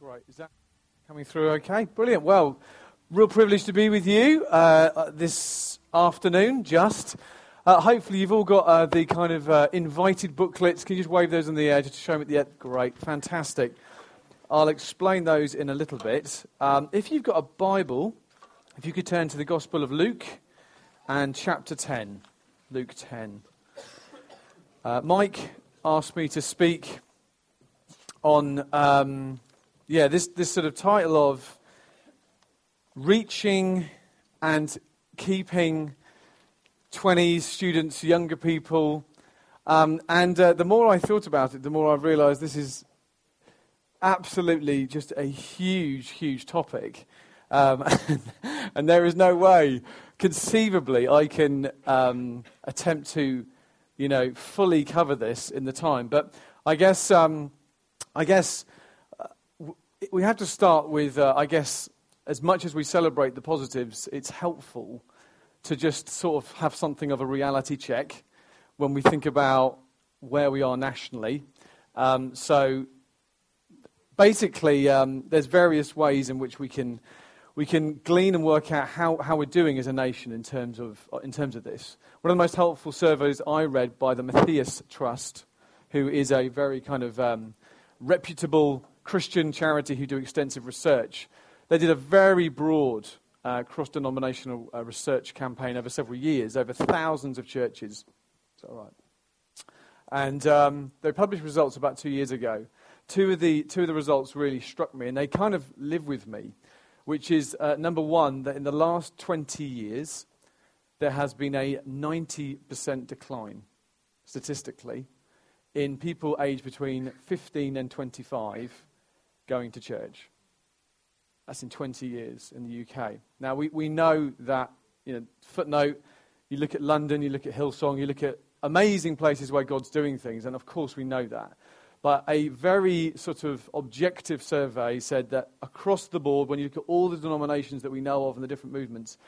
Great. Is that coming through okay? Brilliant. Well, real privilege to be with you uh, uh, this afternoon, just. Uh, hopefully, you've all got uh, the kind of uh, invited booklets. Can you just wave those in the air just to show them at the end? Great. Fantastic. I'll explain those in a little bit. Um, if you've got a Bible, if you could turn to the Gospel of Luke and chapter 10. Luke 10. Uh, Mike asked me to speak on. Um, yeah, this, this sort of title of reaching and keeping 20s, students, younger people. Um, and uh, the more I thought about it, the more I realized this is absolutely just a huge, huge topic. Um, and there is no way, conceivably, I can um, attempt to, you know, fully cover this in the time. But I guess, um, I guess we have to start with, uh, I guess, as much as we celebrate the positives, it's helpful to just sort of have something of a reality check when we think about where we are nationally. Um, so basically, um, there's various ways in which we can, we can glean and work out how, how we're doing as a nation in terms, of, in terms of this. One of the most helpful surveys I read by the Matthias Trust, who is a very kind of um, reputable Christian charity who do extensive research. They did a very broad uh, cross denominational uh, research campaign over several years, over thousands of churches. Is that right? And um, they published results about two years ago. Two of, the, two of the results really struck me, and they kind of live with me, which is uh, number one, that in the last 20 years, there has been a 90% decline, statistically, in people aged between 15 and 25 going to church. That's in 20 years in the UK. Now, we, we know that, you know, footnote, you look at London, you look at Hillsong, you look at amazing places where God's doing things, and of course we know that. But a very sort of objective survey said that across the board, when you look at all the denominations that we know of and the different movements,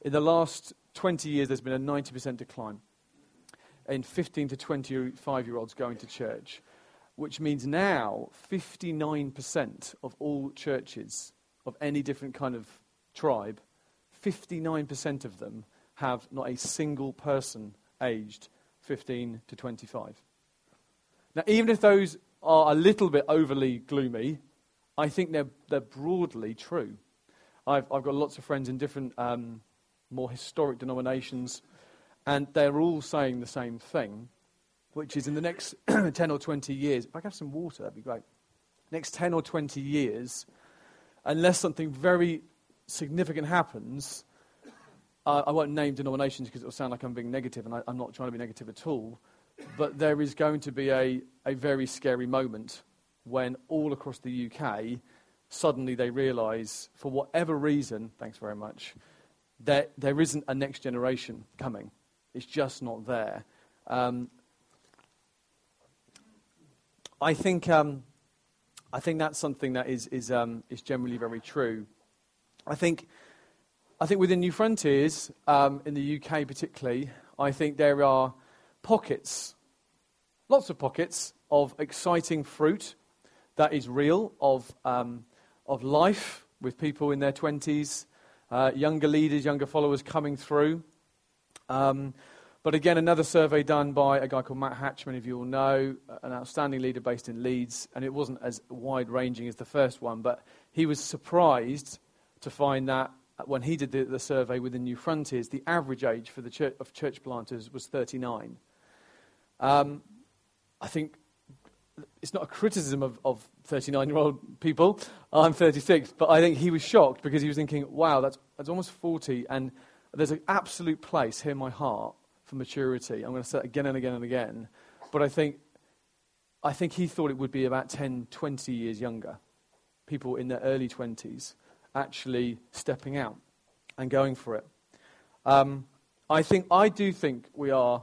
in the last 20 years there's been a 90% decline in 15 to 25 year olds going to church which means now 59% of all churches of any different kind of tribe, 59% of them have not a single person aged 15 to 25. Now, even if those are a little bit overly gloomy, I think they're, they're broadly true. I've, I've got lots of friends in different, um, more historic denominations, and they're all saying the same thing which is in the next 10 or 20 years, if I could have some water, that'd be great. Next 10 or 20 years, unless something very significant happens, uh, I won't name denominations because it will sound like I'm being negative, and I, I'm not trying to be negative at all. But there is going to be a, a very scary moment when all across the UK, suddenly they realize, for whatever reason, thanks very much, that there isn't a next generation coming. It's just not there. Um, I think, um, I think that's something that is, is, um, is generally very true. I think, I think within New Frontiers, um, in the UK particularly, I think there are pockets, lots of pockets of exciting fruit that is real, of, um, of life with people in their 20s, uh, younger leaders, younger followers coming through. Um, but again, another survey done by a guy called Matt Hatch, many of you will know, an outstanding leader based in Leeds, and it wasn't as wide ranging as the first one, but he was surprised to find that when he did the, the survey within New Frontiers, the average age for the church, of church planters was 39. Um, I think it's not a criticism of, of 39 year old people. I'm 36, but I think he was shocked because he was thinking, wow, that's, that's almost 40, and there's an absolute place here in my heart for maturity. I'm going to say it again and again and again. But I think, I think he thought it would be about 10, 20 years younger. People in their early 20s actually stepping out and going for it. Um, I think I do think we are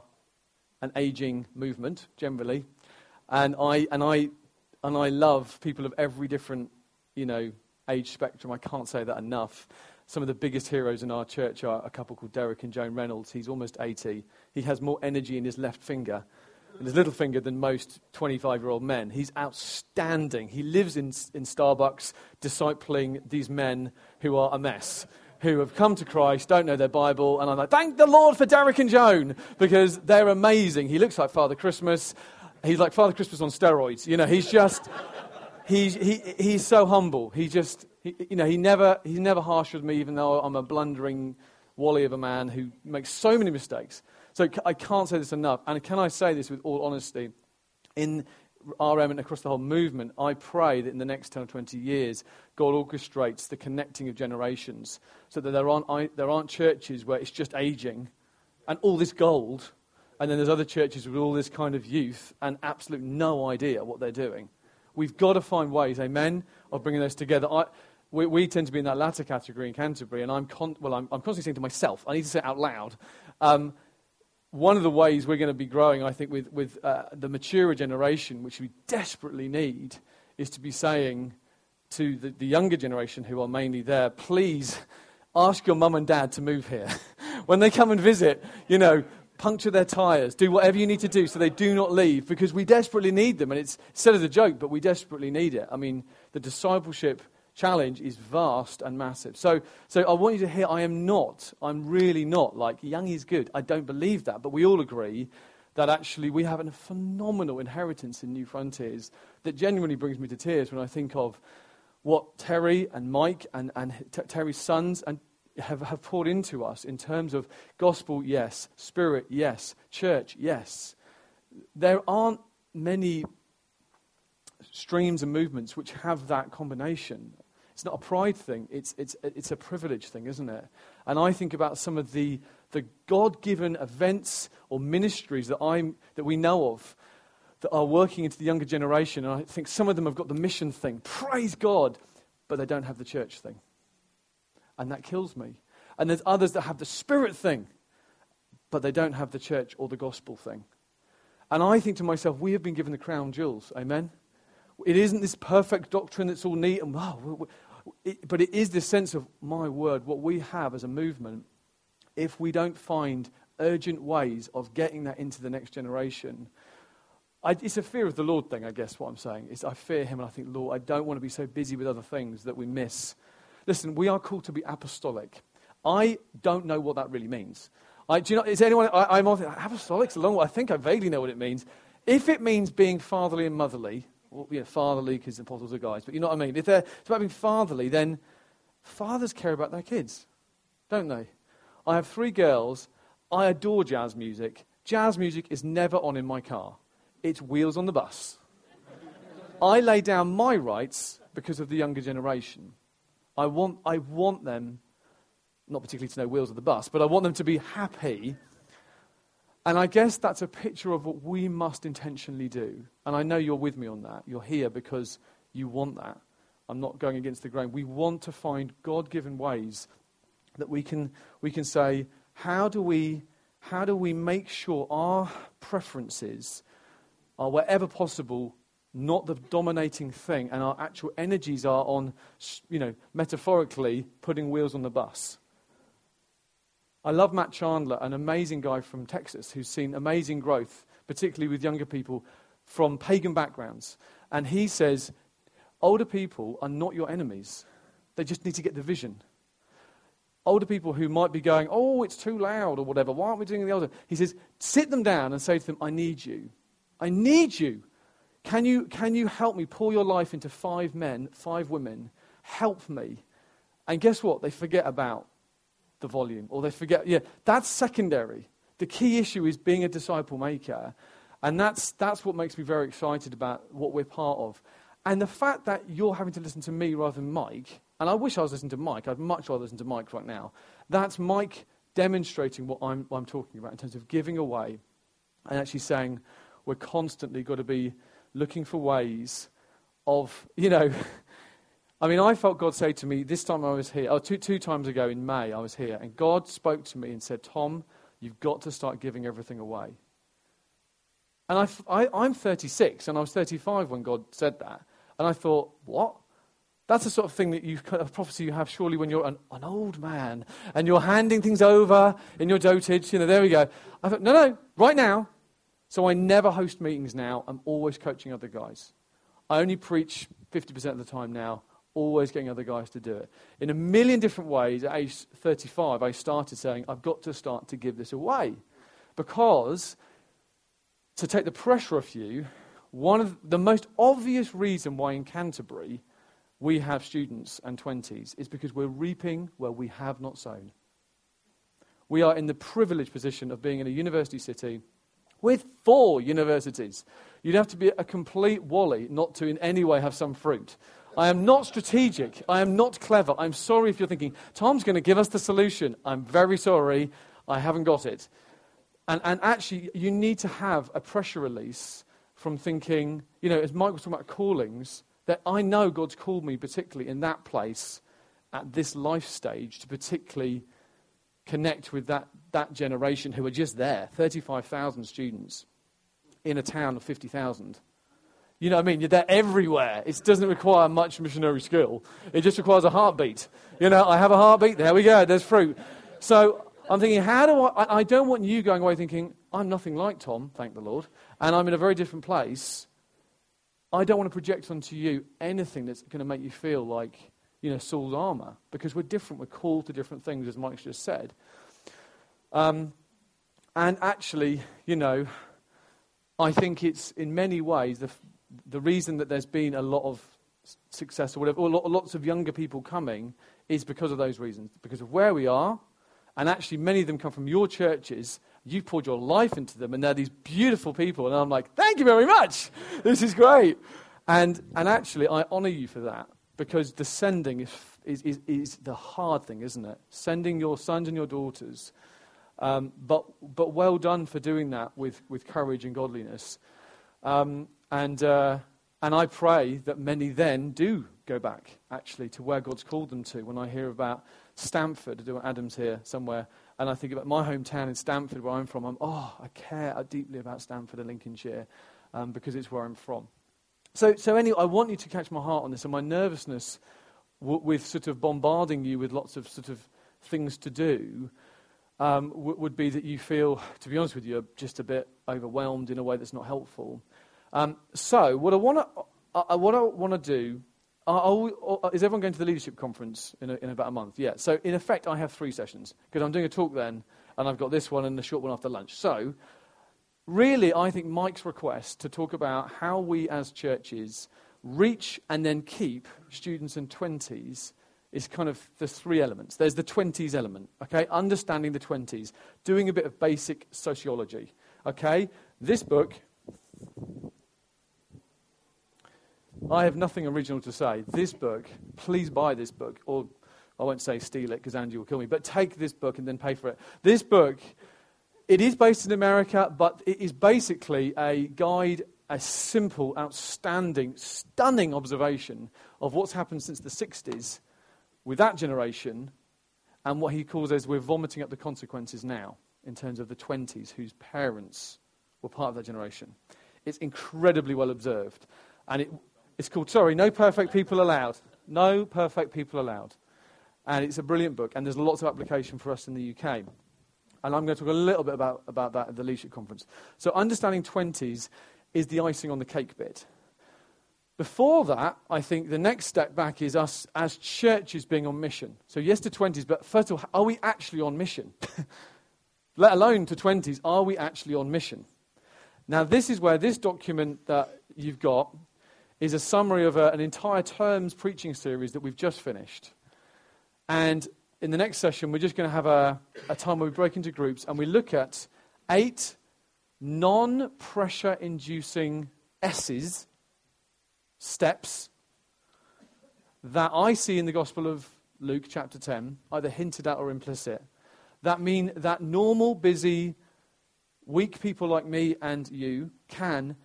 an aging movement generally, and I and I and I love people of every different you know age spectrum. I can't say that enough. Some of the biggest heroes in our church are a couple called Derek and Joan Reynolds. He's almost 80. He has more energy in his left finger in his little finger than most 25 year old men. He's outstanding. He lives in, in Starbucks discipling these men who are a mess, who have come to Christ, don't know their Bible. And I'm like, thank the Lord for Derek and Joan because they're amazing. He looks like Father Christmas. He's like Father Christmas on steroids. You know, he's just, he's, he, he's so humble. He just, he, you know, he never, he's never harsh with me, even though I'm a blundering wally of a man who makes so many mistakes. So I can't say this enough. And can I say this with all honesty? In RM and across the whole movement, I pray that in the next 10 or 20 years, God orchestrates the connecting of generations so that there aren't, there aren't churches where it's just aging and all this gold, and then there's other churches with all this kind of youth and absolute no idea what they're doing. We've got to find ways, amen, of bringing those together. I, we, we, tend to be in that latter category in Canterbury, and I'm, con- well, I'm, I'm constantly saying to myself, I need to say it out loud. Um, one of the ways we're going to be growing, I think, with, with uh, the maturer generation, which we desperately need, is to be saying to the, the younger generation who are mainly there, please ask your mum and dad to move here. when they come and visit, you know, puncture their tires, do whatever you need to do so they do not leave because we desperately need them. And it's said as a joke, but we desperately need it. I mean, the discipleship challenge is vast and massive. So, so I want you to hear I am not, I'm really not like young is good. I don't believe that. But we all agree that actually we have a phenomenal inheritance in New Frontiers that genuinely brings me to tears when I think of what Terry and Mike and, and T- Terry's sons and have, have poured into us in terms of gospel, yes, spirit, yes, church, yes. There aren't many streams and movements which have that combination. It's not a pride thing, it's, it's, it's a privilege thing, isn't it? And I think about some of the, the God given events or ministries that, I'm, that we know of that are working into the younger generation. And I think some of them have got the mission thing, praise God, but they don't have the church thing. And that kills me. And there's others that have the spirit thing, but they don't have the church or the gospel thing. And I think to myself, we have been given the crown jewels. Amen? It isn't this perfect doctrine that's all neat and, wow, it, but it is this sense of, my word, what we have as a movement, if we don't find urgent ways of getting that into the next generation, I, it's a fear of the Lord thing, I guess, what I'm saying. Is I fear Him and I think, Lord, I don't want to be so busy with other things that we miss. Listen, we are called to be apostolic. I don't know what that really means. I, do you know, is anyone, I, am apostolic's a long way. I think I vaguely know what it means. If it means being fatherly and motherly, well, fatherly because the apostles are guys, but you know what I mean? If they're about being fatherly, then fathers care about their kids, don't they? I have three girls. I adore jazz music. Jazz music is never on in my car. It's wheels on the bus. I lay down my rights because of the younger generation. I want, I want them, not particularly to know wheels of the bus, but I want them to be happy and I guess that's a picture of what we must intentionally do. And I know you're with me on that. You're here because you want that. I'm not going against the grain. We want to find God given ways that we can, we can say, how do, we, how do we make sure our preferences are, wherever possible, not the dominating thing, and our actual energies are on, you know, metaphorically, putting wheels on the bus? I love Matt Chandler, an amazing guy from Texas who's seen amazing growth, particularly with younger people from pagan backgrounds. And he says, older people are not your enemies. They just need to get the vision. Older people who might be going, oh, it's too loud or whatever, why aren't we doing the older? He says, sit them down and say to them, I need you. I need you. Can you, can you help me pour your life into five men, five women? Help me. And guess what? They forget about the volume or they forget. Yeah, that's secondary. The key issue is being a disciple maker. And that's, that's what makes me very excited about what we're part of. And the fact that you're having to listen to me rather than Mike, and I wish I was listening to Mike, I'd much rather listen to Mike right now. That's Mike demonstrating what I'm, what I'm talking about in terms of giving away and actually saying we're constantly got to be looking for ways of, you know, I mean, I felt God say to me this time I was here, oh, two, two times ago in May, I was here, and God spoke to me and said, Tom, you've got to start giving everything away. And I, I, I'm 36, and I was 35 when God said that. And I thought, what? That's the sort of thing that you, a prophecy you have surely when you're an, an, old man and you're handing things over in your dotage. You know, there we go. I thought, no, no, right now, So I never host meetings now. I'm always coaching other guys. I only preach 50% of the time now, always getting other guys to do it. In a million different ways, at age 35, I started saying, I've got to start to give this away. Because to take the pressure off you, one of the most obvious reason why in Canterbury we have students and 20s is because we're reaping where we have not sown. We are in the privileged position of being in a university city with four universities. You'd have to be a complete wally not to in any way have some fruit. I am not strategic. I am not clever. I'm sorry if you're thinking, Tom's going to give us the solution. I'm very sorry. I haven't got it. And, and actually, you need to have a pressure release from thinking, you know, as Mike was talking about callings, that I know God's called me particularly in that place at this life stage to particularly connect with that, that generation who are just there 35,000 students in a town of 50,000. You know what I mean? They're everywhere. It doesn't require much missionary skill. It just requires a heartbeat. You know, I have a heartbeat. There we go. There's fruit. So I'm thinking, how do I? I don't want you going away thinking, I'm nothing like Tom, thank the Lord, and I'm in a very different place. I don't want to project onto you anything that's going to make you feel like, you know, Saul's armor, because we're different. We're called to different things, as Mike's just said. Um, and actually, you know, I think it's in many ways the, the reason that there's been a lot of success or whatever, or lots of younger people coming is because of those reasons, because of where we are. And actually, many of them come from your churches You've poured your life into them, and they're these beautiful people. And I'm like, thank you very much. This is great. And, and actually, I honor you for that because the sending is, is, is, is the hard thing, isn't it? Sending your sons and your daughters. Um, but, but well done for doing that with, with courage and godliness. Um, and, uh, and I pray that many then do go back, actually, to where God's called them to. When I hear about Stamford, Adam's here somewhere, and I think about my hometown in Stamford, where I'm from. I'm, oh, I care deeply about Stamford and Lincolnshire um, because it's where I'm from. So, so anyway, I want you to catch my heart on this, and my nervousness w- with sort of bombarding you with lots of sort of things to do um, w- would be that you feel, to be honest with you, just a bit overwhelmed in a way that's not helpful. Um, so, what I want to uh, what I want to do are, are, is everyone going to the leadership conference in, a, in about a month? Yeah. So, in effect, I have three sessions because I'm doing a talk then, and I've got this one and the short one after lunch. So, really, I think Mike's request to talk about how we as churches reach and then keep students and 20s is kind of the three elements. There's the 20s element, okay? Understanding the 20s, doing a bit of basic sociology, okay? This book I have nothing original to say. This book, please buy this book, or I won't say steal it because Angie will kill me, but take this book and then pay for it. This book, it is based in America, but it is basically a guide, a simple, outstanding, stunning observation of what's happened since the 60s with that generation and what he calls as we're vomiting up the consequences now in terms of the 20s whose parents were part of that generation. It's incredibly well observed. And it, it's called, sorry, No Perfect People Allowed. No Perfect People Allowed. And it's a brilliant book, and there's lots of application for us in the UK. And I'm going to talk a little bit about, about that at the leadership conference. So, understanding 20s is the icing on the cake bit. Before that, I think the next step back is us as churches being on mission. So, yes to 20s, but first of all, are we actually on mission? Let alone to 20s, are we actually on mission? Now, this is where this document that you've got is a summary of a, an entire term's preaching series that we've just finished. And in the next session, we're just going to have a, a time where we break into groups and we look at eight non pressure inducing S's, steps, that I see in the Gospel of Luke, chapter 10, either hinted at or implicit, that mean that normal, busy, weak people like me and you can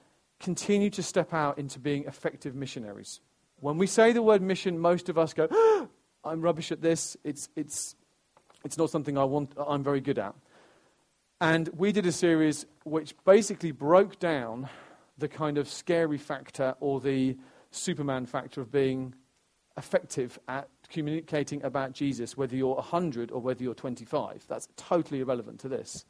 continue to step out into being effective missionaries. When we say the word mission, most of us go, oh, I'm rubbish at this. It's, it's, it's not something I want, I'm very good at. And we did a series which basically broke down the kind of scary factor or the Superman factor of being effective at communicating about Jesus, whether you're 100 or whether you're 25. That's totally irrelevant to this.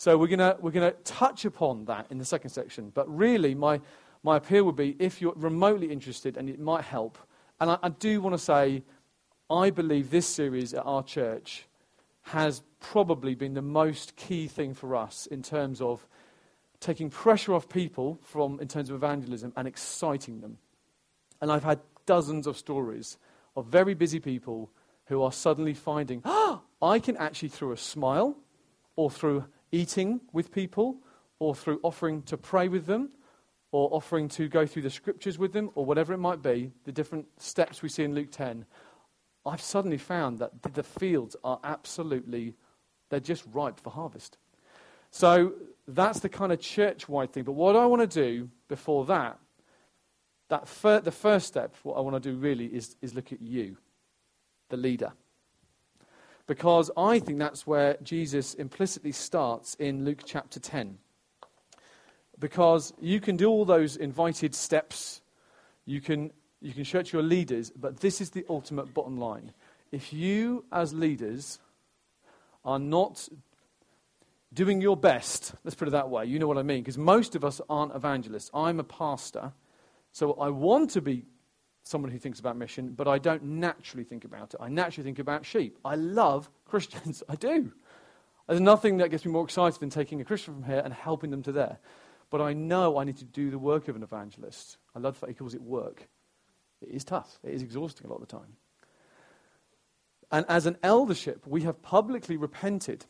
So we're going we're gonna touch upon that in the second section. But really, my, my appeal would be if you're remotely interested and it might help, and I, I do want to say, I believe this series at our church has probably been the most key thing for us in terms of taking pressure off people from in terms of evangelism and exciting them. And I've had dozens of stories of very busy people who are suddenly finding, ah, I can actually through a smile or through eating with people or through offering to pray with them or offering to go through the scriptures with them or whatever it might be, the different steps we see in Luke 10, I've suddenly found that the fields are absolutely, they're just ripe for harvest. So that's the kind of church wide thing. But what I want to do before that, that fir- the first step, what I want to do really is, is look at you, the leader. Because I think that's where Jesus implicitly starts in Luke chapter 10. Because you can do all those invited steps, you can you can church your leaders, but this is the ultimate bottom line. If you, as leaders, are not doing your best, let's put it that way, you know what I mean, because most of us aren't evangelists. I'm a pastor, so I want to be someone who thinks about mission, but I don't naturally think about it. I naturally think about sheep. I love Christians, I do. There's nothing that gets me more excited than taking a Christian from here and helping them to there. But I know I need to do the work of an evangelist. I love that he calls it work. It is tough, it is exhausting a lot of the time. And as an eldership, we have publicly repented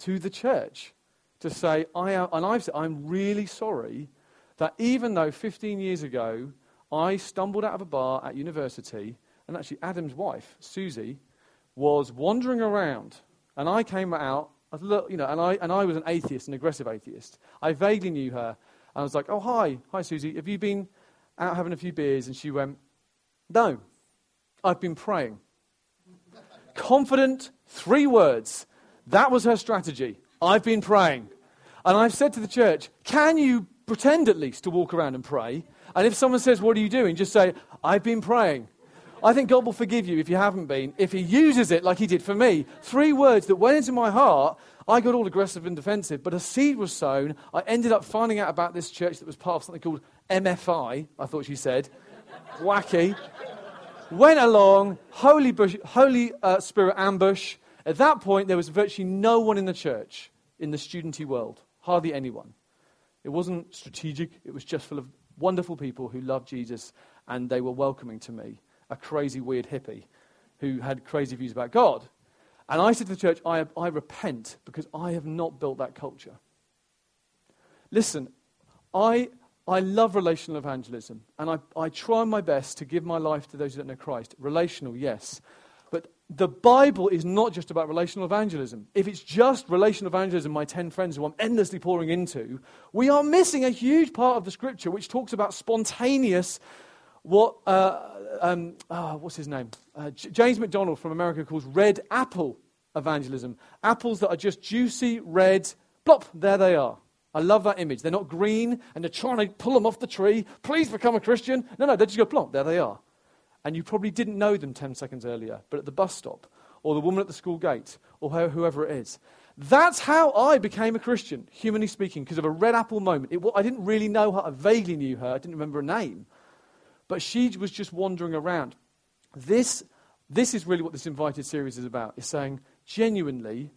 to the church to say, I am, and I've said, I'm really sorry that even though 15 years ago I stumbled out of a bar at university, and actually Adam's wife, Susie, was wandering around, and I came out, you know, and I, and I was an atheist, an aggressive atheist. I vaguely knew her, and I was like, oh, hi, hi, Susie, have you been out having a few beers, and she went, No, I've been praying. Confident, three words. That was her strategy. I've been praying. And I've said to the church, Can you pretend at least to walk around and pray? And if someone says, What are you doing? just say, I've been praying. I think God will forgive you if you haven't been, if He uses it like He did for me. Three words that went into my heart. I got all aggressive and defensive, but a seed was sown. I ended up finding out about this church that was part of something called MFI, I thought she said. Wacky. Went along, Holy, bush, Holy uh, Spirit ambush. At that point, there was virtually no one in the church, in the studenty world. Hardly anyone. It wasn't strategic, it was just full of wonderful people who loved Jesus and they were welcoming to me, a crazy, weird hippie who had crazy views about God. And I said to the church, I, I repent because I have not built that culture. Listen, I I love relational evangelism, and I, I try my best to give my life to those who don't know Christ. Relational, yes. The Bible is not just about relational evangelism. If it's just relational evangelism, my 10 friends who I'm endlessly pouring into, we are missing a huge part of the scripture which talks about spontaneous, what, uh, um, oh, what's his name? Uh, J- James MacDonald from America calls red apple evangelism. Apples that are just juicy, red, plop, there they are. I love that image. They're not green and they're trying to pull them off the tree. Please become a Christian. No, no, they just go plonk. There they are. And you probably didn't know them 10 seconds earlier, but at the bus stop, or the woman at the school gate, or whoever it is. That's how I became a Christian, humanly speaking, because of a red apple moment. It, I didn't really know her. I vaguely knew her. I didn't remember her name. But she was just wandering around. This, this is really what this invited series is about. It's saying, genuinely,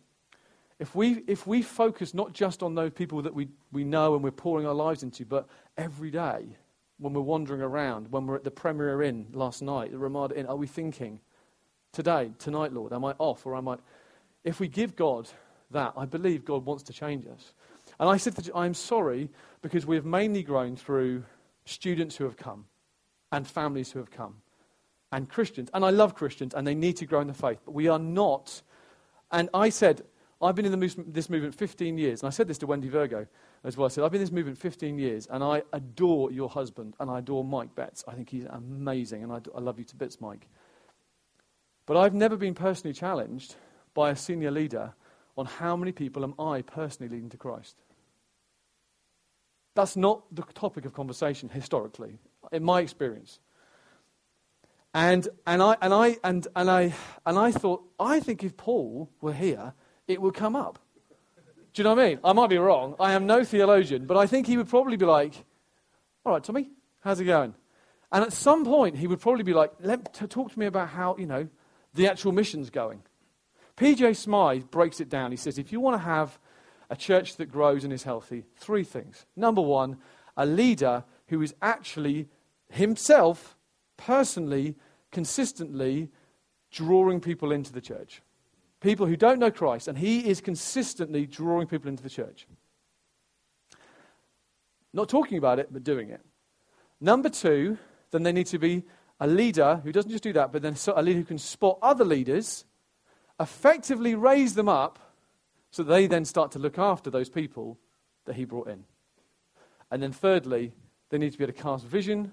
if we, if we focus not just on those people that we, we know and we're pouring our lives into, but every day when we're wandering around, when we're at the Premier Inn last night, the Ramada Inn, are we thinking, today, tonight, Lord, am I off or am I. If we give God that, I believe God wants to change us. And I said that I'm sorry because we have mainly grown through students who have come and families who have come and Christians. And I love Christians and they need to grow in the faith, but we are not. And I said, I've been in movement, this movement 15 years, and I said this to Wendy Virgo as well. I said, I've been in this movement 15 years, and I adore your husband, and I adore Mike Betts. I think he's amazing, and I, I love you to bits, Mike. But I've never been personally challenged by a senior leader on how many people am I personally leading to Christ. That's not the topic of conversation historically, in my experience. And, and, I, and, I, and, and, I, and I thought, I think if Paul were here, it would come up. Do you know what I mean? I might be wrong. I am no theologian, but I think he would probably be like, All right, Tommy, how's it going? And at some point, he would probably be like, Talk to me about how, you know, the actual mission's going. PJ Smyth breaks it down. He says, If you want to have a church that grows and is healthy, three things. Number one, a leader who is actually himself, personally, consistently drawing people into the church. People who don't know Christ, and he is consistently drawing people into the church. Not talking about it, but doing it. Number two, then they need to be a leader who doesn't just do that, but then a leader who can spot other leaders, effectively raise them up, so they then start to look after those people that he brought in. And then thirdly, they need to be able to cast vision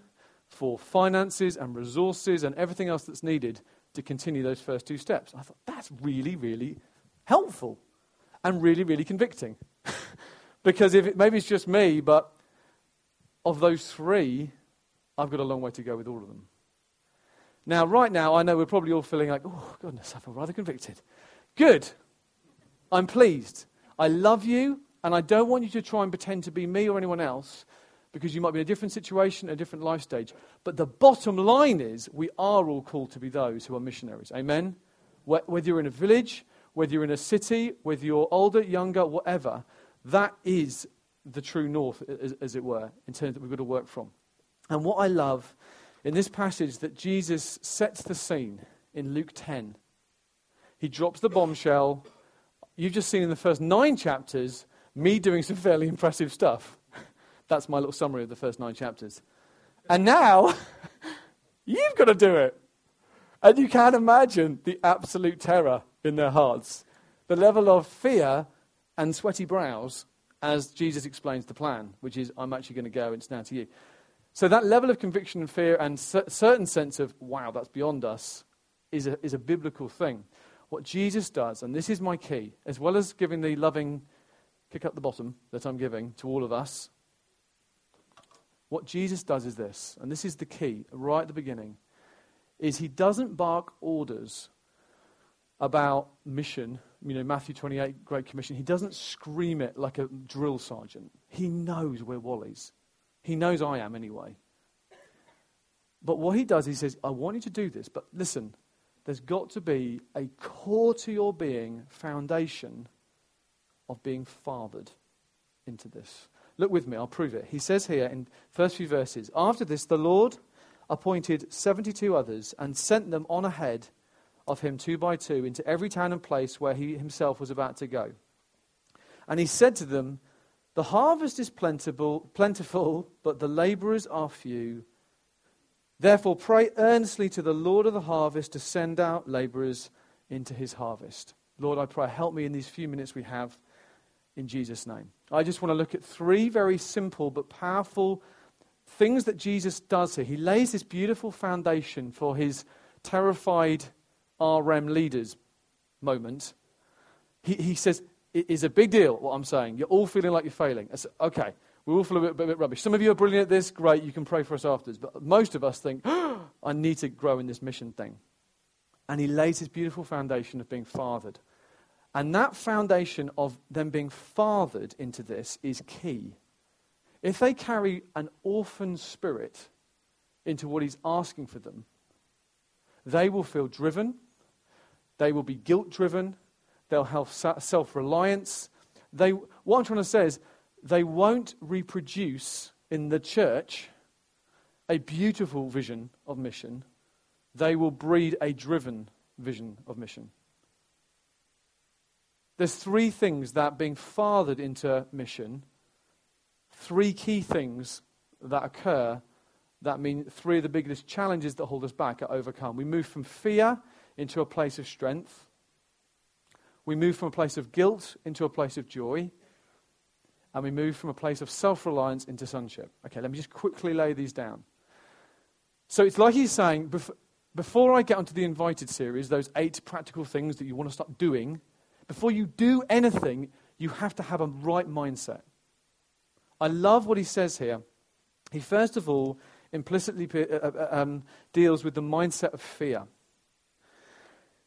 for finances and resources and everything else that's needed to continue those first two steps. I thought, that's really, really helpful and really, really convicting. because if it, maybe it's just me, but of those three, I've got a long way to go with all of them. Now, right now, I know we're probably all feeling like, oh, goodness, I feel rather convicted. Good. I'm pleased. I love you, and I don't want you to try and pretend to be me or anyone else because you might be in a different situation, a different life stage. But the bottom line is we are all called to be those who are missionaries. Amen? Whether you're in a village, whether you're in a city, whether you're older, younger, whatever, that is the true north, as, it were, in terms that we've got to work from. And what I love in this passage that Jesus sets the scene in Luke 10, he drops the bombshell. You've just seen in the first nine chapters me doing some fairly impressive stuff. That's my little summary of the first nine chapters. And now, you've got to do it. And you can imagine the absolute terror in their hearts, the level of fear and sweaty brows as Jesus explains the plan, which is, I'm actually going to go and now to you. So that level of conviction and fear and certain sense of, wow, that's beyond us, is a, is a biblical thing. What Jesus does, and this is my key, as well as giving the loving kick up the bottom that I'm giving to all of us, what Jesus does is this, and this is the key right at the beginning, is he doesn't bark orders about mission, you know, Matthew 28, Great Commission. He doesn't scream it like a drill sergeant. He knows where Wally's. He knows I am anyway. But what he does, he says, I want you to do this, but listen, there's got to be a core to your being foundation of being fathered into this. Look with me, I'll prove it. He says here in first few verses, after this the Lord appointed 72 others and sent them on ahead of him two by two into every town and place where he himself was about to go. And he said to them, The harvest is plentiful, plentiful, but the laborers are few. Therefore, pray earnestly to the Lord of the harvest to send out laborers into his harvest. Lord, I pray, help me in these few minutes we have in Jesus' name. I just want to look at three very simple but powerful things that Jesus does here. He lays this beautiful foundation for his terrified RM leaders moment. He, he says, It is a big deal, what I'm saying. You're all feeling like you're failing. I said, okay, we all feel a bit, bit, bit rubbish. Some of you are brilliant at this, great, you can pray for us afterwards. But most of us think, oh, I need to grow in this mission thing. And he lays his beautiful foundation of being fathered. And that foundation of them being fathered into this is key. If they carry an orphan spirit into what he's asking for them, they will feel driven, they will be guilt driven, they'll have self reliance. They, what I'm trying to say is, they won't reproduce in the church a beautiful vision of mission, they will breed a driven vision of mission. There's three things that being fathered into mission, three key things that occur that mean three of the biggest challenges that hold us back are overcome. We move from fear into a place of strength. We move from a place of guilt into a place of joy. And we move from a place of self reliance into sonship. Okay, let me just quickly lay these down. So it's like he's saying before I get onto the invited series, those eight practical things that you want to start doing, before you do anything, you have to have a right mindset. I love what he says here. He first of all implicitly uh, uh, um, deals with the mindset of fear.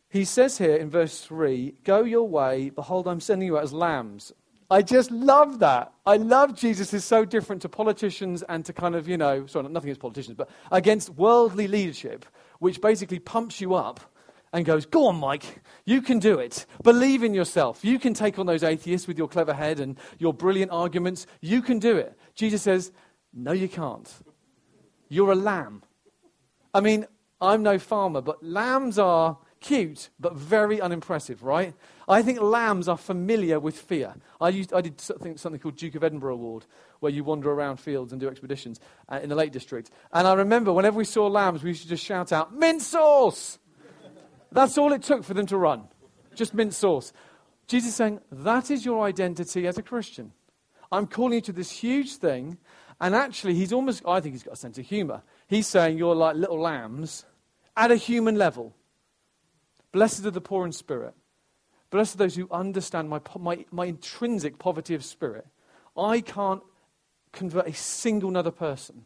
He says here in verse 3 Go your way, behold, I'm sending you out as lambs. I just love that. I love Jesus is so different to politicians and to kind of, you know, sorry, nothing against politicians, but against worldly leadership, which basically pumps you up and goes, Go on, Mike, you can do it. Believe in yourself. You can take on those atheists with your clever head and your brilliant arguments. You can do it. Jesus says, No, you can't. You're a lamb. I mean, I'm no farmer, but lambs are cute, but very unimpressive, right? I think lambs are familiar with fear. I, used, I did something, something called Duke of Edinburgh Award, where you wander around fields and do expeditions uh, in the Lake District. And I remember whenever we saw lambs, we used to just shout out, mint sauce! That's all it took for them to run. Just mint sauce. Jesus saying, that is your identity as a Christian. I'm calling you to this huge thing. And actually, he's almost, I think he's got a sense of humor. He's saying you're like little lambs at a human level. Blessed are the poor in spirit. Blessed are those who understand my, my, my intrinsic poverty of spirit. I can't convert a single other person.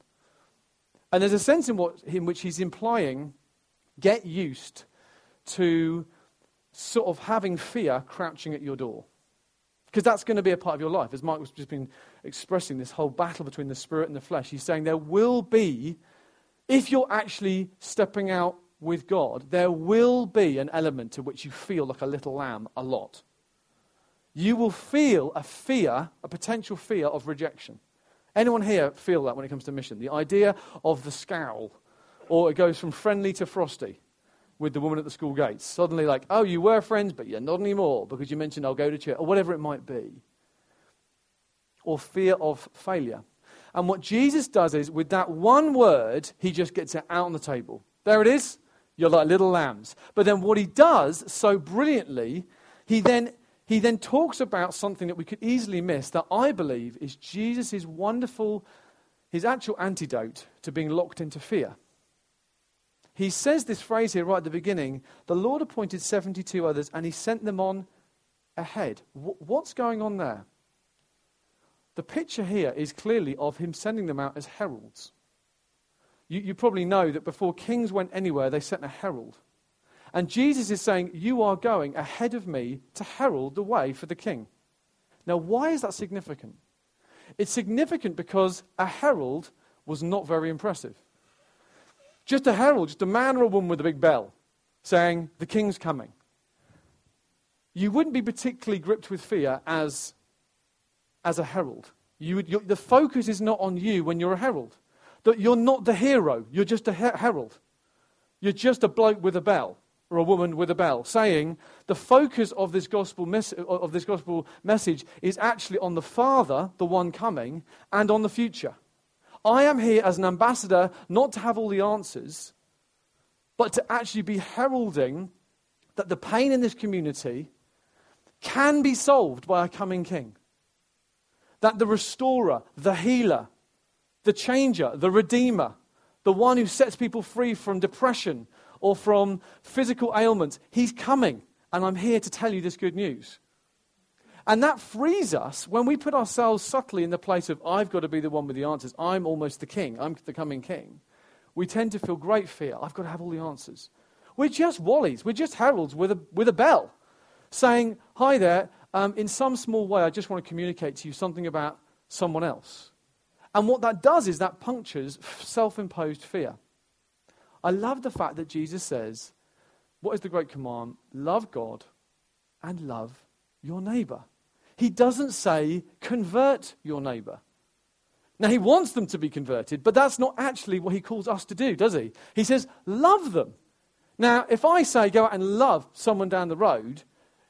And there's a sense in, what, in which he's implying get used to sort of having fear crouching at your door. Because that's going to be a part of your life. As Mike was just been expressing this whole battle between the spirit and the flesh, he's saying there will be, if you're actually stepping out with God, there will be an element to which you feel like a little lamb a lot. You will feel a fear, a potential fear of rejection. Anyone here feel that when it comes to mission? The idea of the scowl, or it goes from friendly to frosty with the woman at the school gates. Suddenly, like, oh, you were friends, but you're not anymore because you mentioned I'll go to church, or whatever it might be. Or fear of failure. And what Jesus does is, with that one word, he just gets it out on the table. There it is. You're like little lambs. But then what he does so brilliantly, he then, he then talks about something that we could easily miss that I believe is Jesus' wonderful, his actual antidote to being locked into fear he says this phrase here right at the beginning the Lord appointed 72 others and he sent them on ahead. W- what's going on there? The picture here is clearly of him sending them out as heralds. You, you probably know that before kings went anywhere, they sent a herald. And Jesus is saying, You are going ahead of me to herald the way for the king. Now, why is that significant? It's significant because a herald was not very impressive. Just a herald, just a man or a woman with a big bell saying, The king's coming. You wouldn't be particularly gripped with fear as, as a herald. You would, the focus is not on you when you're a herald. That you're not the hero, you're just a her- herald. You're just a bloke with a bell or a woman with a bell, saying the focus of this gospel, mes- of this gospel message is actually on the Father, the one coming, and on the future. I am here as an ambassador not to have all the answers, but to actually be heralding that the pain in this community can be solved by a coming king. That the restorer, the healer, the changer, the redeemer, the one who sets people free from depression or from physical ailments, he's coming. And I'm here to tell you this good news. And that frees us when we put ourselves subtly in the place of, I've got to be the one with the answers. I'm almost the king. I'm the coming king. We tend to feel great fear. I've got to have all the answers. We're just wallies. We're just heralds with a, with a bell saying, Hi there. Um, in some small way, I just want to communicate to you something about someone else. And what that does is that punctures self imposed fear. I love the fact that Jesus says, What is the great command? Love God and love your neighbor. He doesn't say, convert your neighbor. Now, he wants them to be converted, but that's not actually what he calls us to do, does he? He says, love them. Now, if I say, go out and love someone down the road,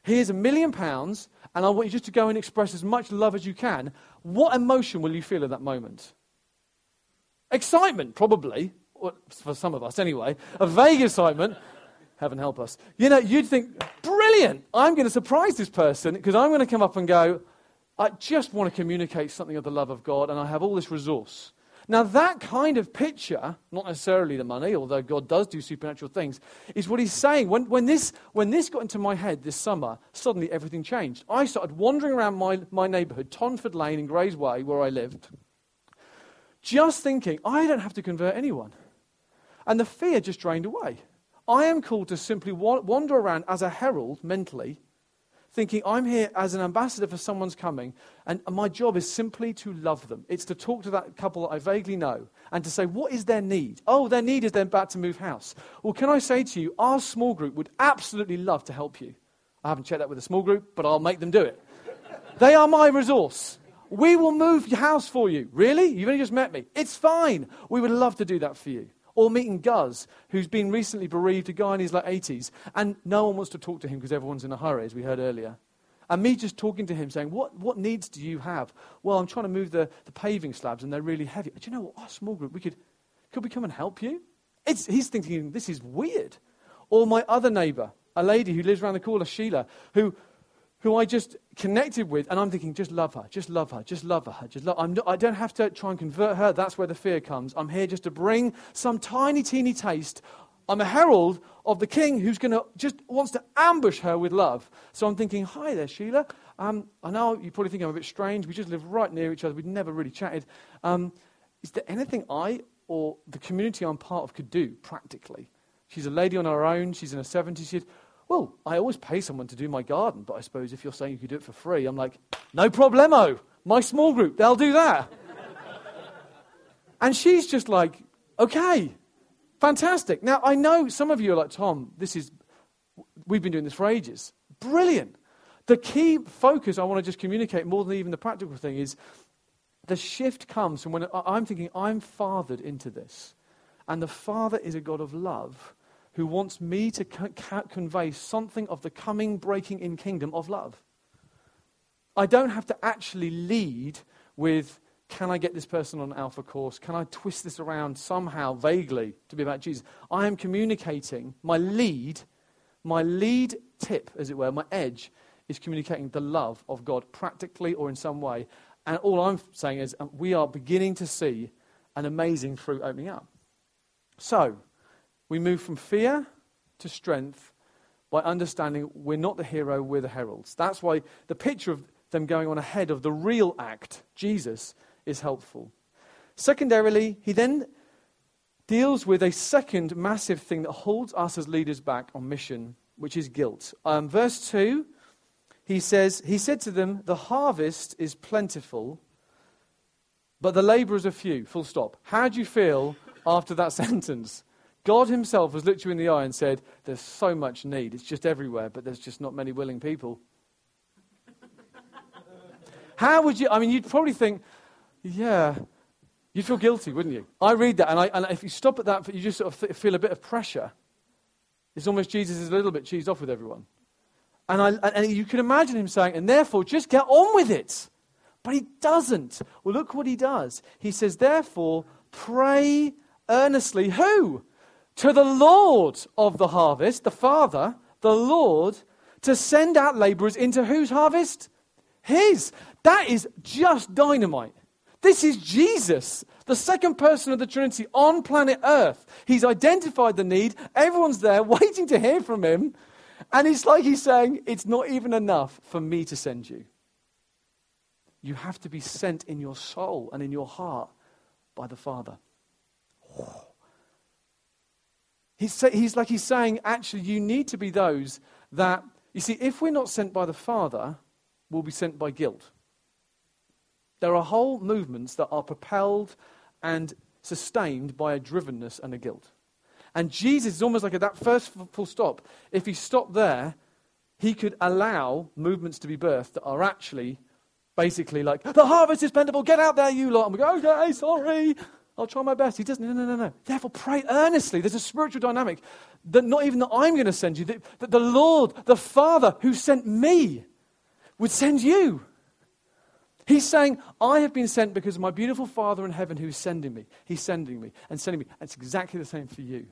here's a million pounds, and I want you just to go and express as much love as you can, what emotion will you feel at that moment? Excitement, probably, for some of us anyway, a vague excitement. Heaven help us. You know, you'd think, brilliant, I'm going to surprise this person because I'm going to come up and go, I just want to communicate something of the love of God and I have all this resource. Now, that kind of picture, not necessarily the money, although God does do supernatural things, is what he's saying. When, when, this, when this got into my head this summer, suddenly everything changed. I started wandering around my, my neighborhood, Tonford Lane in Grays Way, where I lived, just thinking, I don't have to convert anyone. And the fear just drained away. I am called to simply wander around as a herald mentally, thinking I'm here as an ambassador for someone's coming, and my job is simply to love them. It's to talk to that couple that I vaguely know and to say, what is their need? Oh, their need is they're about to move house. Well, can I say to you, our small group would absolutely love to help you. I haven't checked that with a small group, but I'll make them do it. they are my resource. We will move your house for you. Really? You've only just met me. It's fine. We would love to do that for you. Or meeting Guz, who's been recently bereaved, a guy in his late 80s, and no one wants to talk to him because everyone's in a hurry, as we heard earlier. And me just talking to him, saying, What, what needs do you have? Well, I'm trying to move the, the paving slabs, and they're really heavy. Do you know what? Our small group, we could, could we come and help you? It's, he's thinking, This is weird. Or my other neighbor, a lady who lives around the corner, Sheila, who who I just connected with, and I'm thinking, just love her, just love her, just love her, just love. I'm I don't have to try and convert her. That's where the fear comes. I'm here just to bring some tiny, teeny taste. I'm a herald of the King who's going to just wants to ambush her with love. So I'm thinking, hi there, Sheila. Um, I know you probably think I'm a bit strange. We just live right near each other. We'd never really chatted. Um, is there anything I or the community I'm part of could do practically? She's a lady on her own. She's in her 70s. She well, I always pay someone to do my garden, but I suppose if you're saying you could do it for free, I'm like, no problemo. My small group, they'll do that. and she's just like, okay, fantastic. Now, I know some of you are like, Tom, this is, we've been doing this for ages. Brilliant. The key focus I want to just communicate more than even the practical thing is the shift comes from when I'm thinking, I'm fathered into this. And the Father is a God of love who wants me to co- convey something of the coming breaking in kingdom of love. I don't have to actually lead with, can I get this person on alpha course? Can I twist this around somehow vaguely to be about Jesus? I am communicating my lead, my lead tip, as it were, my edge, is communicating the love of God practically or in some way. And all I'm saying is um, we are beginning to see an amazing fruit opening up. So, we move from fear to strength by understanding we're not the hero, we're the heralds. That's why the picture of them going on ahead of the real act, Jesus, is helpful. Secondarily, he then deals with a second massive thing that holds us as leaders back on mission, which is guilt. Um, verse 2, he says, He said to them, The harvest is plentiful, but the laborers are few. Full stop. How do you feel after that sentence? God Himself has looked you in the eye and said, There's so much need. It's just everywhere, but there's just not many willing people. How would you? I mean, you'd probably think, yeah, you'd feel guilty, wouldn't you? I read that, and, I, and if you stop at that, you just sort of th- feel a bit of pressure. It's almost Jesus is a little bit cheesed off with everyone. And, I, and you can imagine him saying, and therefore, just get on with it. But he doesn't. Well, look what he does. He says, therefore, pray earnestly. Who? To the Lord of the harvest, the Father, the Lord, to send out laborers into whose harvest? His. That is just dynamite. This is Jesus, the second person of the Trinity on planet Earth. He's identified the need. Everyone's there waiting to hear from him. And it's like he's saying, It's not even enough for me to send you. You have to be sent in your soul and in your heart by the Father. He's, he's like he's saying, actually, you need to be those that, you see, if we're not sent by the Father, we'll be sent by guilt. There are whole movements that are propelled and sustained by a drivenness and a guilt. And Jesus is almost like at that first full stop. If he stopped there, he could allow movements to be birthed that are actually basically like, the harvest is plentiful, get out there, you lot. And we go, okay, sorry. I'll try my best. He doesn't. No, no, no, no. Therefore, pray earnestly. There's a spiritual dynamic that not even that I'm going to send you, that, that the Lord, the Father who sent me, would send you. He's saying, I have been sent because of my beautiful Father in heaven who is sending me. He's sending me and sending me. It's exactly the same for you.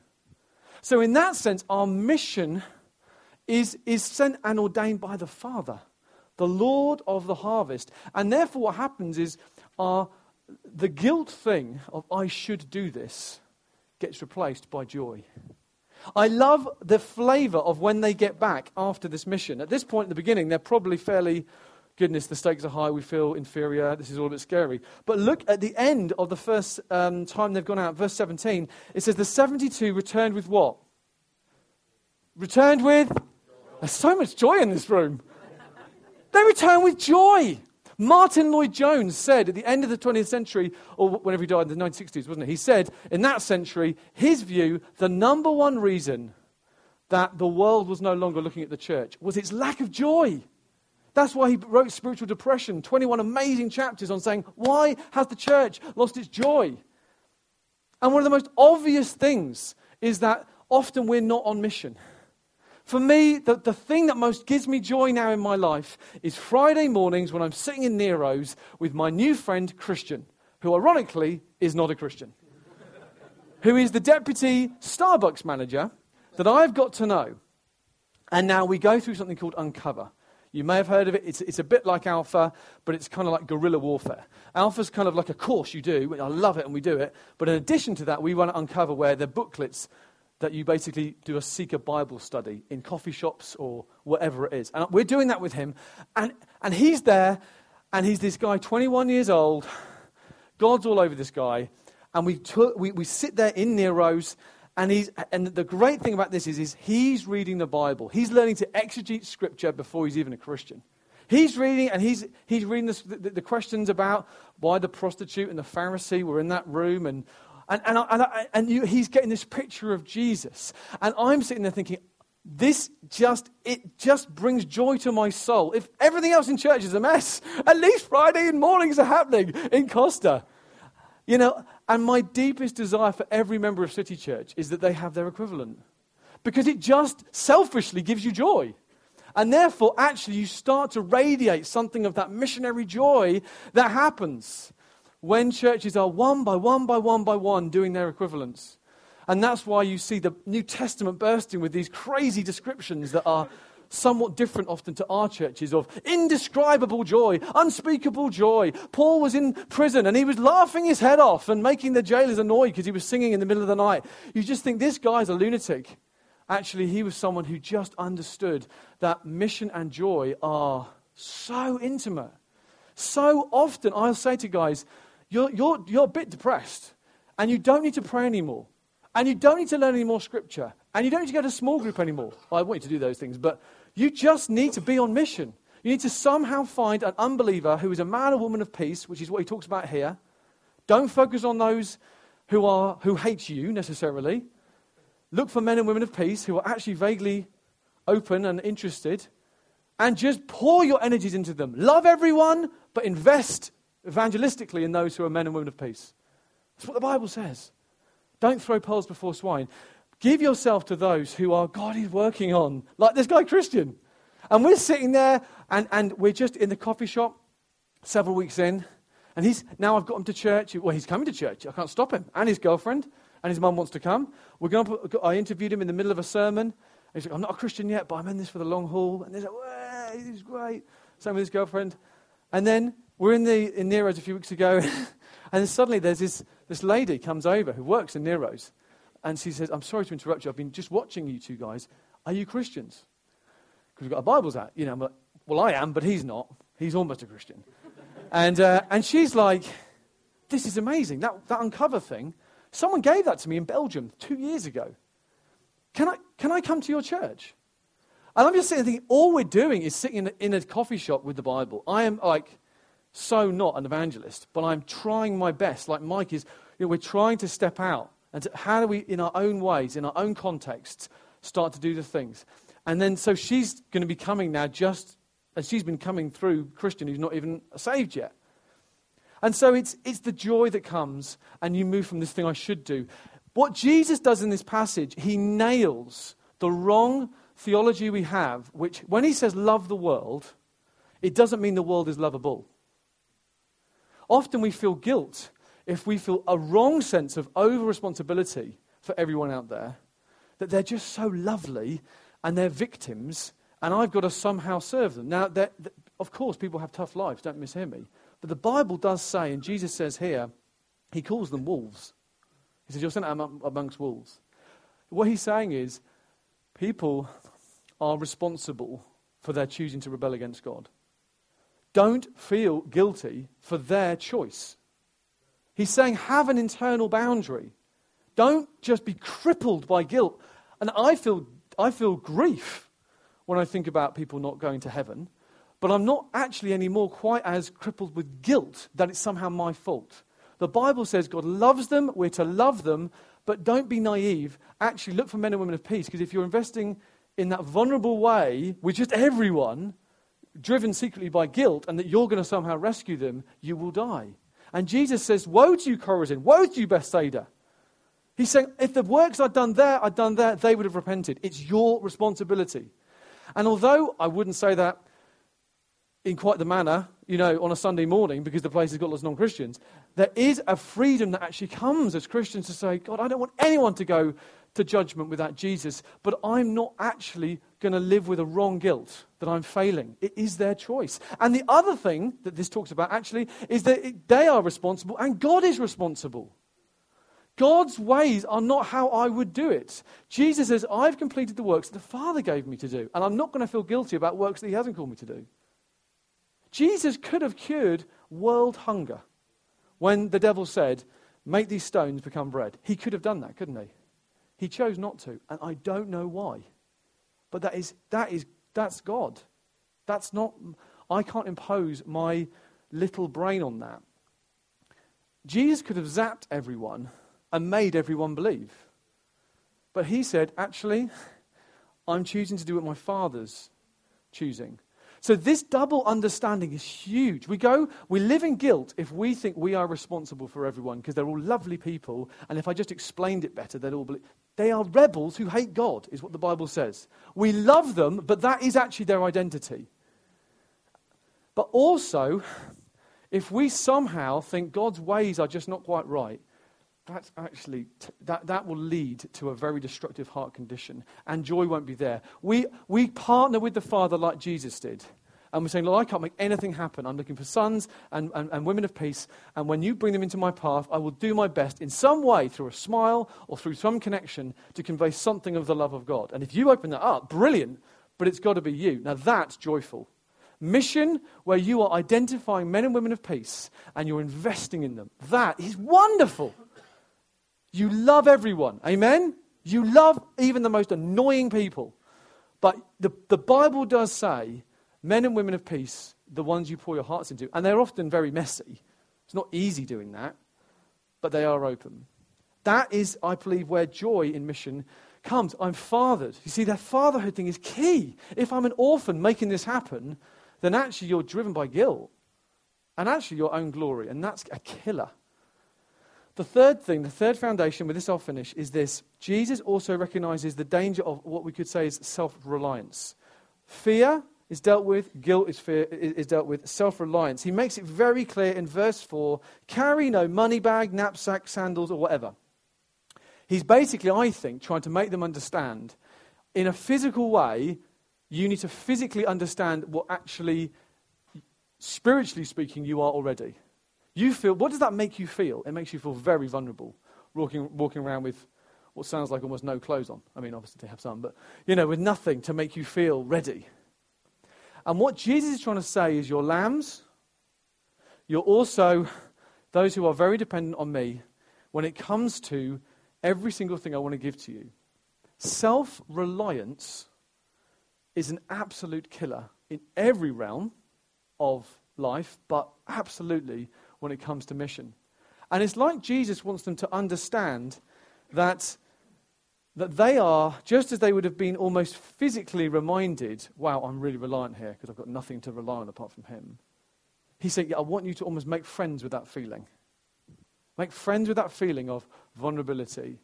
So, in that sense, our mission is, is sent and ordained by the Father, the Lord of the harvest. And therefore, what happens is our the guilt thing of I should do this gets replaced by joy. I love the flavor of when they get back after this mission. At this point in the beginning, they're probably fairly, goodness, the stakes are high, we feel inferior, this is all a bit scary. But look at the end of the first um, time they've gone out, verse 17. It says, The 72 returned with what? Returned with? There's so much joy in this room. They return with joy. Martyn Lloyd-Jones said at the end of the 20th century, or whenever he died in the 1960s, wasn't it? He said in that century, his view, the number one reason that the world was no longer looking at the church was its lack of joy. That's why he wrote Spiritual Depression, 21 amazing chapters on saying, why has the church lost its joy? And one of the most obvious things is that often we're not on mission. For me, the, the thing that most gives me joy now in my life is Friday mornings when I'm sitting in Nero's with my new friend Christian, who ironically is not a Christian, who is the deputy Starbucks manager that I've got to know. And now we go through something called Uncover. You may have heard of it. It's, it's a bit like Alpha, but it's kind of like guerrilla warfare. Alpha's kind of like a course you do. I love it and we do it. But in addition to that, we run Uncover where they're booklets that you basically do a seeker Bible study in coffee shops or whatever it is. And we're doing that with him. And, and he's there, and he's this guy, 21 years old. God's all over this guy. And we, took, we, we sit there in Nero's, and, he's, and the great thing about this is, is he's reading the Bible. He's learning to exegete Scripture before he's even a Christian. He's reading, and he's, he's reading the, the, the questions about why the prostitute and the Pharisee were in that room and and, and, and, and you, he's getting this picture of Jesus. And I'm sitting there thinking, this just it just brings joy to my soul. If everything else in church is a mess at least friday mornings are happening in costa. You know and my deepest desire for every member of city church is that they have their equivalent. Because it just selfishly gives you joy. And therefore actually you start to radiate something of that missionary joy that happens when churches are one by one by one by one doing their equivalents. And that's why you see the New Testament bursting with these crazy descriptions that are somewhat different often to our churches of indescribable joy, unspeakable joy. Paul was in prison and he was laughing his head off and making the jailers annoyed because he was singing in the middle of the night. You just think this guy's a lunatic. Actually, he was someone who just understood that mission and joy are so intimate. So often, I'll say to guys, you're, you're, you're a bit depressed and you don't need to pray anymore. And you don't need to learn any more scripture. And you don't need to go to small group anymore. Well, I want you to do those things, but you just need to be on mission. You need to somehow find an unbeliever who is a man or woman of peace, which is what he talks about here. Don't focus on those who, are, who hate you necessarily. Look for men and women of peace who are actually vaguely open and interested. And just pour your energies into them. Love everyone, but invest evangelistically in those who are men and women of peace. That's what the Bible says. Don't throw pearls before swine. Give yourself to those who are God is working on, like this guy Christian. And we're sitting there and, and we're just in the coffee shop several weeks in. And he's now I've got him to church. Well, he's coming to church. I can't stop him. And his girlfriend. And his mum wants to come. We're going to I interviewed him in the middle of a sermon. He's like, I'm not a Christian yet, but I'm in this for the long haul. And he's like, is great. Same with his girlfriend. And then we're in, the, in Nero's a few weeks ago, and suddenly there's this, this lady comes over who works in Nero's, and she says, I'm sorry to interrupt you. I've been just watching you two guys. Are you Christians? Because we've got our Bibles out. You know, like, well, I am, but he's not. He's almost a Christian. and, uh, and she's like, this is amazing. That, that uncover thing, someone gave that to me in Belgium two years ago. Can I, can I come to your church? And I'm just sitting thinking, all we're doing is sitting in a, in a coffee shop with the Bible. I am like, so not an evangelist, but I'm trying my best, like Mike is, you know, we're trying to step out. And to, how do we, in our own ways, in our own contexts, start to do the things? And then, so she's going to be coming now just as she's been coming through Christian who's not even saved yet. And so it's, it's the joy that comes, and you move from this thing I should do. What Jesus does in this passage, he nails the wrong theology we have, which when he says love the world, it doesn't mean the world is lovable. Often we feel guilt if we feel a wrong sense of over responsibility for everyone out there, that they're just so lovely and they're victims, and I've got to somehow serve them. Now, of course, people have tough lives, don't mishear me. But the Bible does say, and Jesus says here, he calls them wolves. He says, You're sent out amongst wolves. What he's saying is, people are responsible for their choosing to rebel against God don't feel guilty for their choice. He's saying, have an internal boundary. Don't just be crippled by guilt. And I feel, I feel grief when I think about people not going to heaven. but I'm not actually anymore quite as crippled with guilt that it's somehow my fault. The Bible says God loves them, we're to love them, but don't be naive. Actually, look for men and women of peace, because if you're investing in that vulnerable way with just everyone, driven secretly by guilt, and that you're going to somehow rescue them, you will die. And Jesus says, Woe to you, Chorazin! Woe to you, Bethsaida! He's saying, if the works I'd done there, I'd done there, they would have repented. It's your responsibility. And although I wouldn't say that in quite the manner, you know, on a Sunday morning because the place has got lots of non Christians, there is a freedom that actually comes as Christians to say, God, I don't want anyone to go to judgment without Jesus, but I'm not actually going to live with a wrong guilt that I'm failing. It is their choice. And the other thing that this talks about actually is that it, they are responsible and God is responsible. God's ways are not how I would do it. Jesus says, I've completed the works that the Father gave me to do, and I'm not going to feel guilty about works that He hasn't called me to do. Jesus could have cured world hunger when the devil said, Make these stones become bread. He could have done that, couldn't he? He chose not to, and I don't know why. But that is, that is, that's God. That's not, I can't impose my little brain on that. Jesus could have zapped everyone and made everyone believe. But he said, actually, I'm choosing to do what my father's choosing. So this double understanding is huge. We go, we live in guilt if we think we are responsible for everyone because they're all lovely people, and if I just explained it better, they'd all believe. They are rebels who hate God, is what the Bible says. We love them, but that is actually their identity. But also, if we somehow think God's ways are just not quite right, that's actually that, that will lead to a very destructive heart condition and joy won't be there we, we partner with the father like jesus did and we're saying look i can't make anything happen. I'm looking for sons and, and, and women of peace. And when you bring them into my path i will do my best in some way through a smile or through some connection to convey something of the love of god. And if you open that up brilliant. But it's got to be you. Now that's joyful. Mission where you are identifying men and women of peace and you're investing in them. That is wonderful. You love everyone. Amen? You love even the most annoying people. But the, the Bible does say men and women of peace, the ones you pour your hearts into, and they're often very messy. It's not easy doing that, but they are open. That is, I believe, where joy in mission comes. I'm fathered. You see, that fatherhood thing is key. If I'm an orphan making this happen, then actually you're driven by guilt and actually your own glory, and that's a killer. The third thing, the third foundation, with this I'll finish, is this Jesus also recognizes the danger of what we could say is self reliance. Fear is dealt with, guilt is, fear, is dealt with, self reliance. He makes it very clear in verse 4 carry no money bag, knapsack, sandals, or whatever. He's basically, I think, trying to make them understand in a physical way, you need to physically understand what actually, spiritually speaking, you are already. You feel, what does that make you feel? It makes you feel very vulnerable, walking, walking around with what sounds like almost no clothes on. I mean, obviously, they have some, but, you know, with nothing to make you feel ready. And what Jesus is trying to say is, you're lambs. You're also those who are very dependent on me when it comes to every single thing I want to give to you. Self reliance is an absolute killer in every realm of life, but absolutely when it comes to mission. And it's like Jesus wants them to understand that, that they are, just as they would have been almost physically reminded, wow, I'm really reliant here because I've got nothing to rely on apart from Him. He's saying, yeah, I want you to almost make friends with that feeling. Make friends with that feeling of vulnerability.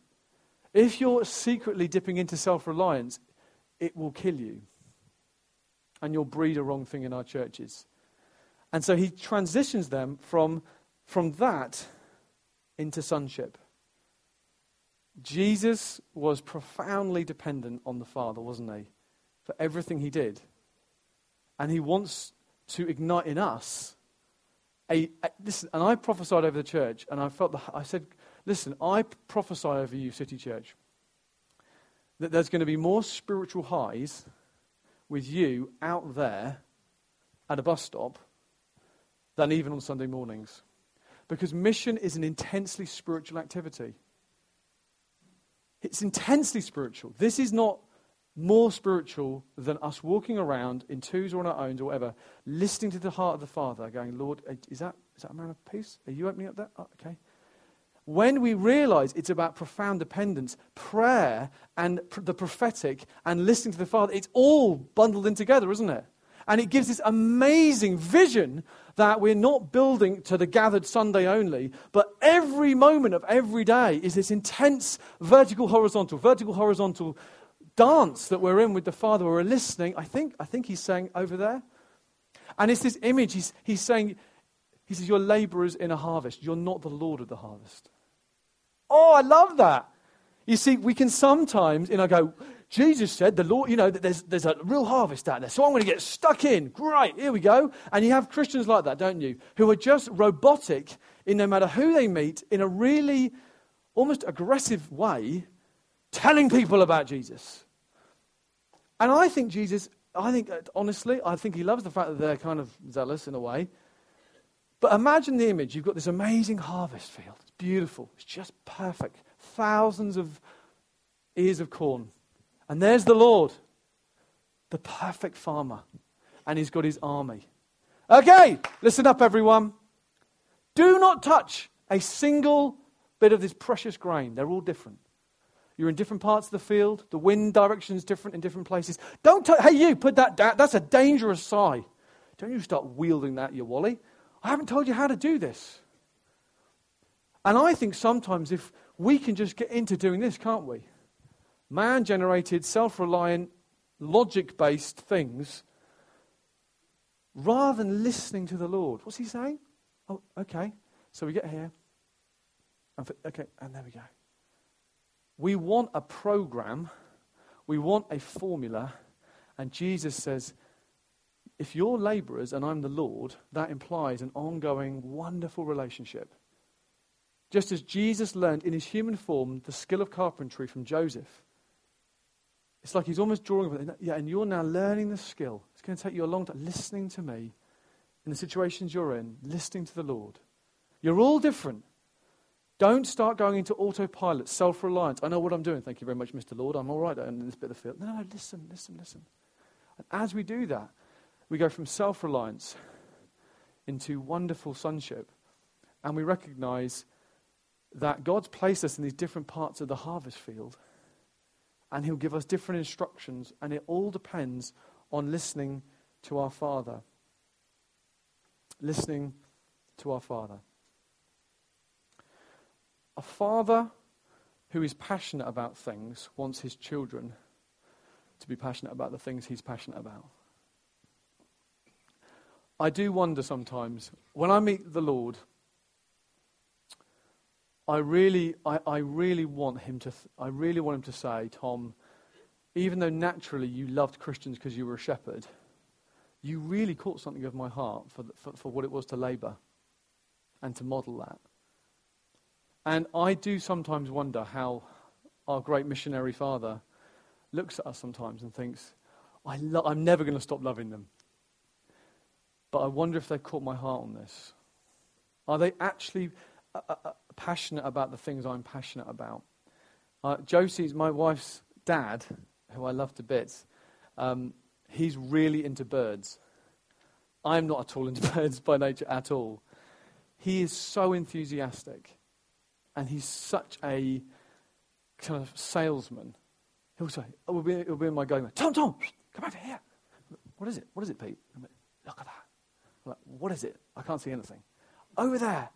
If you're secretly dipping into self reliance, it will kill you. And you'll breed a wrong thing in our churches. And so he transitions them from, from that into sonship. Jesus was profoundly dependent on the Father, wasn't he? For everything he did. And he wants to ignite in us a, a listen, and I prophesied over the church, and I felt the, I said, listen, I prophesy over you, City Church, that there's going to be more spiritual highs with you out there at a bus stop than even on Sunday mornings. Because mission is an intensely spiritual activity. It's intensely spiritual. This is not more spiritual than us walking around in twos or on our own or whatever, listening to the heart of the Father, going, Lord, uh, is that, is that a man of peace? Are you opening up that? Oh, okay. When we realize it's about profound dependence, prayer and pr- the prophetic and listening to the Father, it's all bundled in together, isn't it? And it gives this amazing vision that we're not building to the gathered Sunday only, but every moment of every day is this intense vertical horizontal, vertical horizontal dance that we're in with the Father. We're listening. I think, I think he's saying over there. And it's this image. He's, he's saying, he says, You're laborers in a harvest. You're not the Lord of the harvest. Oh, I love that. You see, we can sometimes, you know, go, Jesus said, the Lord, you know, there's, there's a real harvest out there, so I'm going to get stuck in. Great, here we go. And you have Christians like that, don't you? Who are just robotic in no matter who they meet, in a really almost aggressive way, telling people about Jesus. And I think Jesus, I think, honestly, I think he loves the fact that they're kind of zealous in a way. But imagine the image. You've got this amazing harvest field. It's beautiful. It's just perfect. Thousands of ears of corn. And there's the Lord, the perfect farmer. And he's got his army. Okay, listen up, everyone. Do not touch a single bit of this precious grain. They're all different. You're in different parts of the field. The wind direction is different in different places. Don't, t- hey, you, put that down. That's a dangerous sigh. Don't you start wielding that, you wally. I haven't told you how to do this. And I think sometimes if we can just get into doing this, can't we? Man generated, self reliant, logic based things rather than listening to the Lord. What's he saying? Oh, okay. So we get here. Okay, and there we go. We want a program, we want a formula, and Jesus says, if you're laborers and I'm the Lord, that implies an ongoing, wonderful relationship. Just as Jesus learned in his human form the skill of carpentry from Joseph. It's like he's almost drawing. Yeah, and you're now learning the skill. It's going to take you a long time listening to me in the situations you're in, listening to the Lord. You're all different. Don't start going into autopilot, self reliance. I know what I'm doing. Thank you very much, Mr. Lord. I'm all right in this bit of the field. No, no, listen, listen, listen. And as we do that, we go from self reliance into wonderful sonship. And we recognize that God's placed us in these different parts of the harvest field. And He'll give us different instructions. And it all depends on listening to our Father. Listening to our Father. A father who is passionate about things wants his children to be passionate about the things he's passionate about. I do wonder sometimes, when I meet the Lord, I really, I, I really want him to, th- I really want him to say, Tom, even though naturally you loved Christians because you were a shepherd, you really caught something of my heart for, the, for, for what it was to labour and to model that. And I do sometimes wonder how our great missionary father looks at us sometimes and thinks, I lo- I'm never going to stop loving them. But I wonder if they've caught my heart on this. Are they actually uh, uh, passionate about the things I'm passionate about? Uh, Josie's my wife's dad, who I love to bits. Um, he's really into birds. I'm not at all into birds by nature at all. He is so enthusiastic and he's such a kind of salesman. He'll say, oh, we'll, be, we'll be in my going, Tom, Tom, come over here. What is it? What is it, Pete? Like, Look at that. I'm like, what is it? I can't see anything. Over there.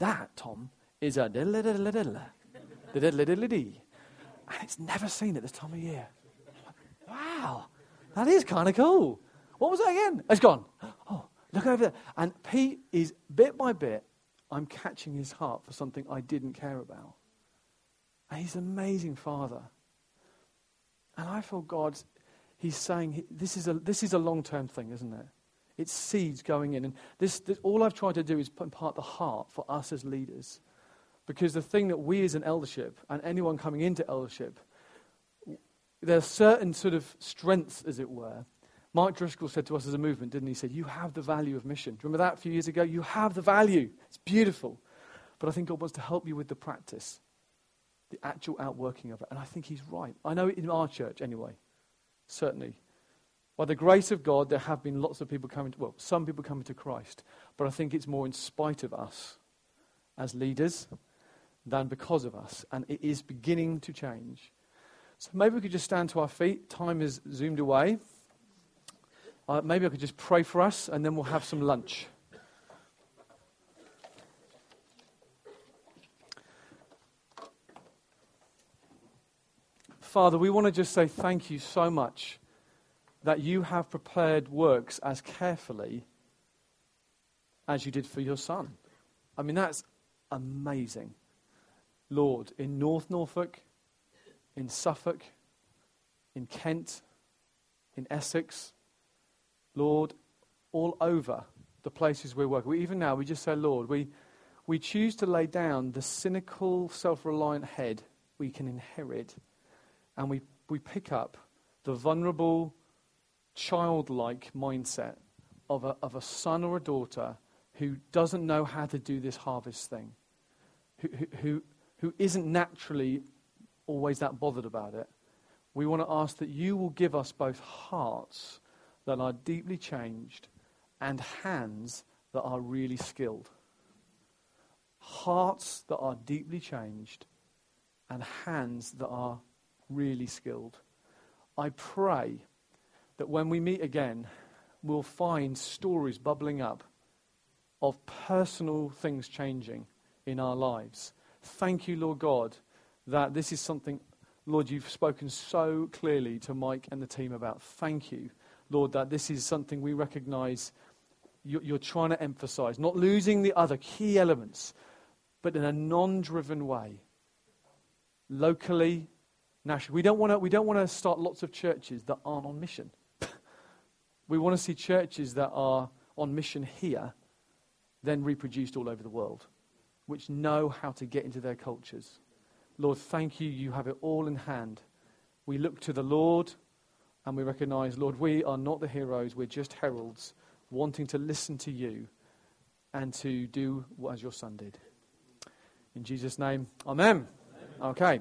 That, Tom, is a And it's never seen at this time of year. wow, that is kind of cool. What was that again? It's gone. Oh, look over there. And Pete is bit by bit I'm catching his heart for something I didn't care about. And he's an amazing father. And I feel God, he's saying this is a, this is a long term thing, isn't it? It's seeds going in. And this, this, all I've tried to do is put in part the heart for us as leaders. Because the thing that we as an eldership, and anyone coming into eldership, there are certain sort of strengths, as it were, Mark Driscoll said to us as a movement, didn't he? He said, You have the value of mission. Do you remember that a few years ago? You have the value. It's beautiful. But I think God wants to help you with the practice, the actual outworking of it. And I think he's right. I know in our church, anyway, certainly. By the grace of God, there have been lots of people coming to, well, some people coming to Christ. But I think it's more in spite of us as leaders than because of us. And it is beginning to change. So maybe we could just stand to our feet. Time is zoomed away. Uh, maybe I could just pray for us and then we'll have some lunch. Father, we want to just say thank you so much that you have prepared works as carefully as you did for your son. I mean, that's amazing. Lord, in North Norfolk, in Suffolk, in Kent, in Essex, Lord, all over the places we're working. We, even now, we just say, Lord, we, we choose to lay down the cynical, self reliant head we can inherit, and we, we pick up the vulnerable, childlike mindset of a, of a son or a daughter who doesn't know how to do this harvest thing, who, who, who isn't naturally always that bothered about it. We want to ask that you will give us both hearts that are deeply changed and hands that are really skilled. Hearts that are deeply changed and hands that are really skilled. I pray that when we meet again, we'll find stories bubbling up of personal things changing in our lives. Thank you, Lord God, that this is something, Lord, you've spoken so clearly to Mike and the team about. Thank you, Lord, that this is something we recognize you're trying to emphasize. Not losing the other key elements, but in a non driven way. Locally, nationally. We don't want to, we don't want to start lots of churches that aren't on mission. We want to see churches that are on mission here then reproduced all over the world, which know how to get into their cultures. Lord, thank you. You have it all in hand. We look to the Lord and we recognize, Lord, we are not the heroes, we're just heralds wanting to listen to you and to do as your son did. In Jesus' name, amen. amen. Okay.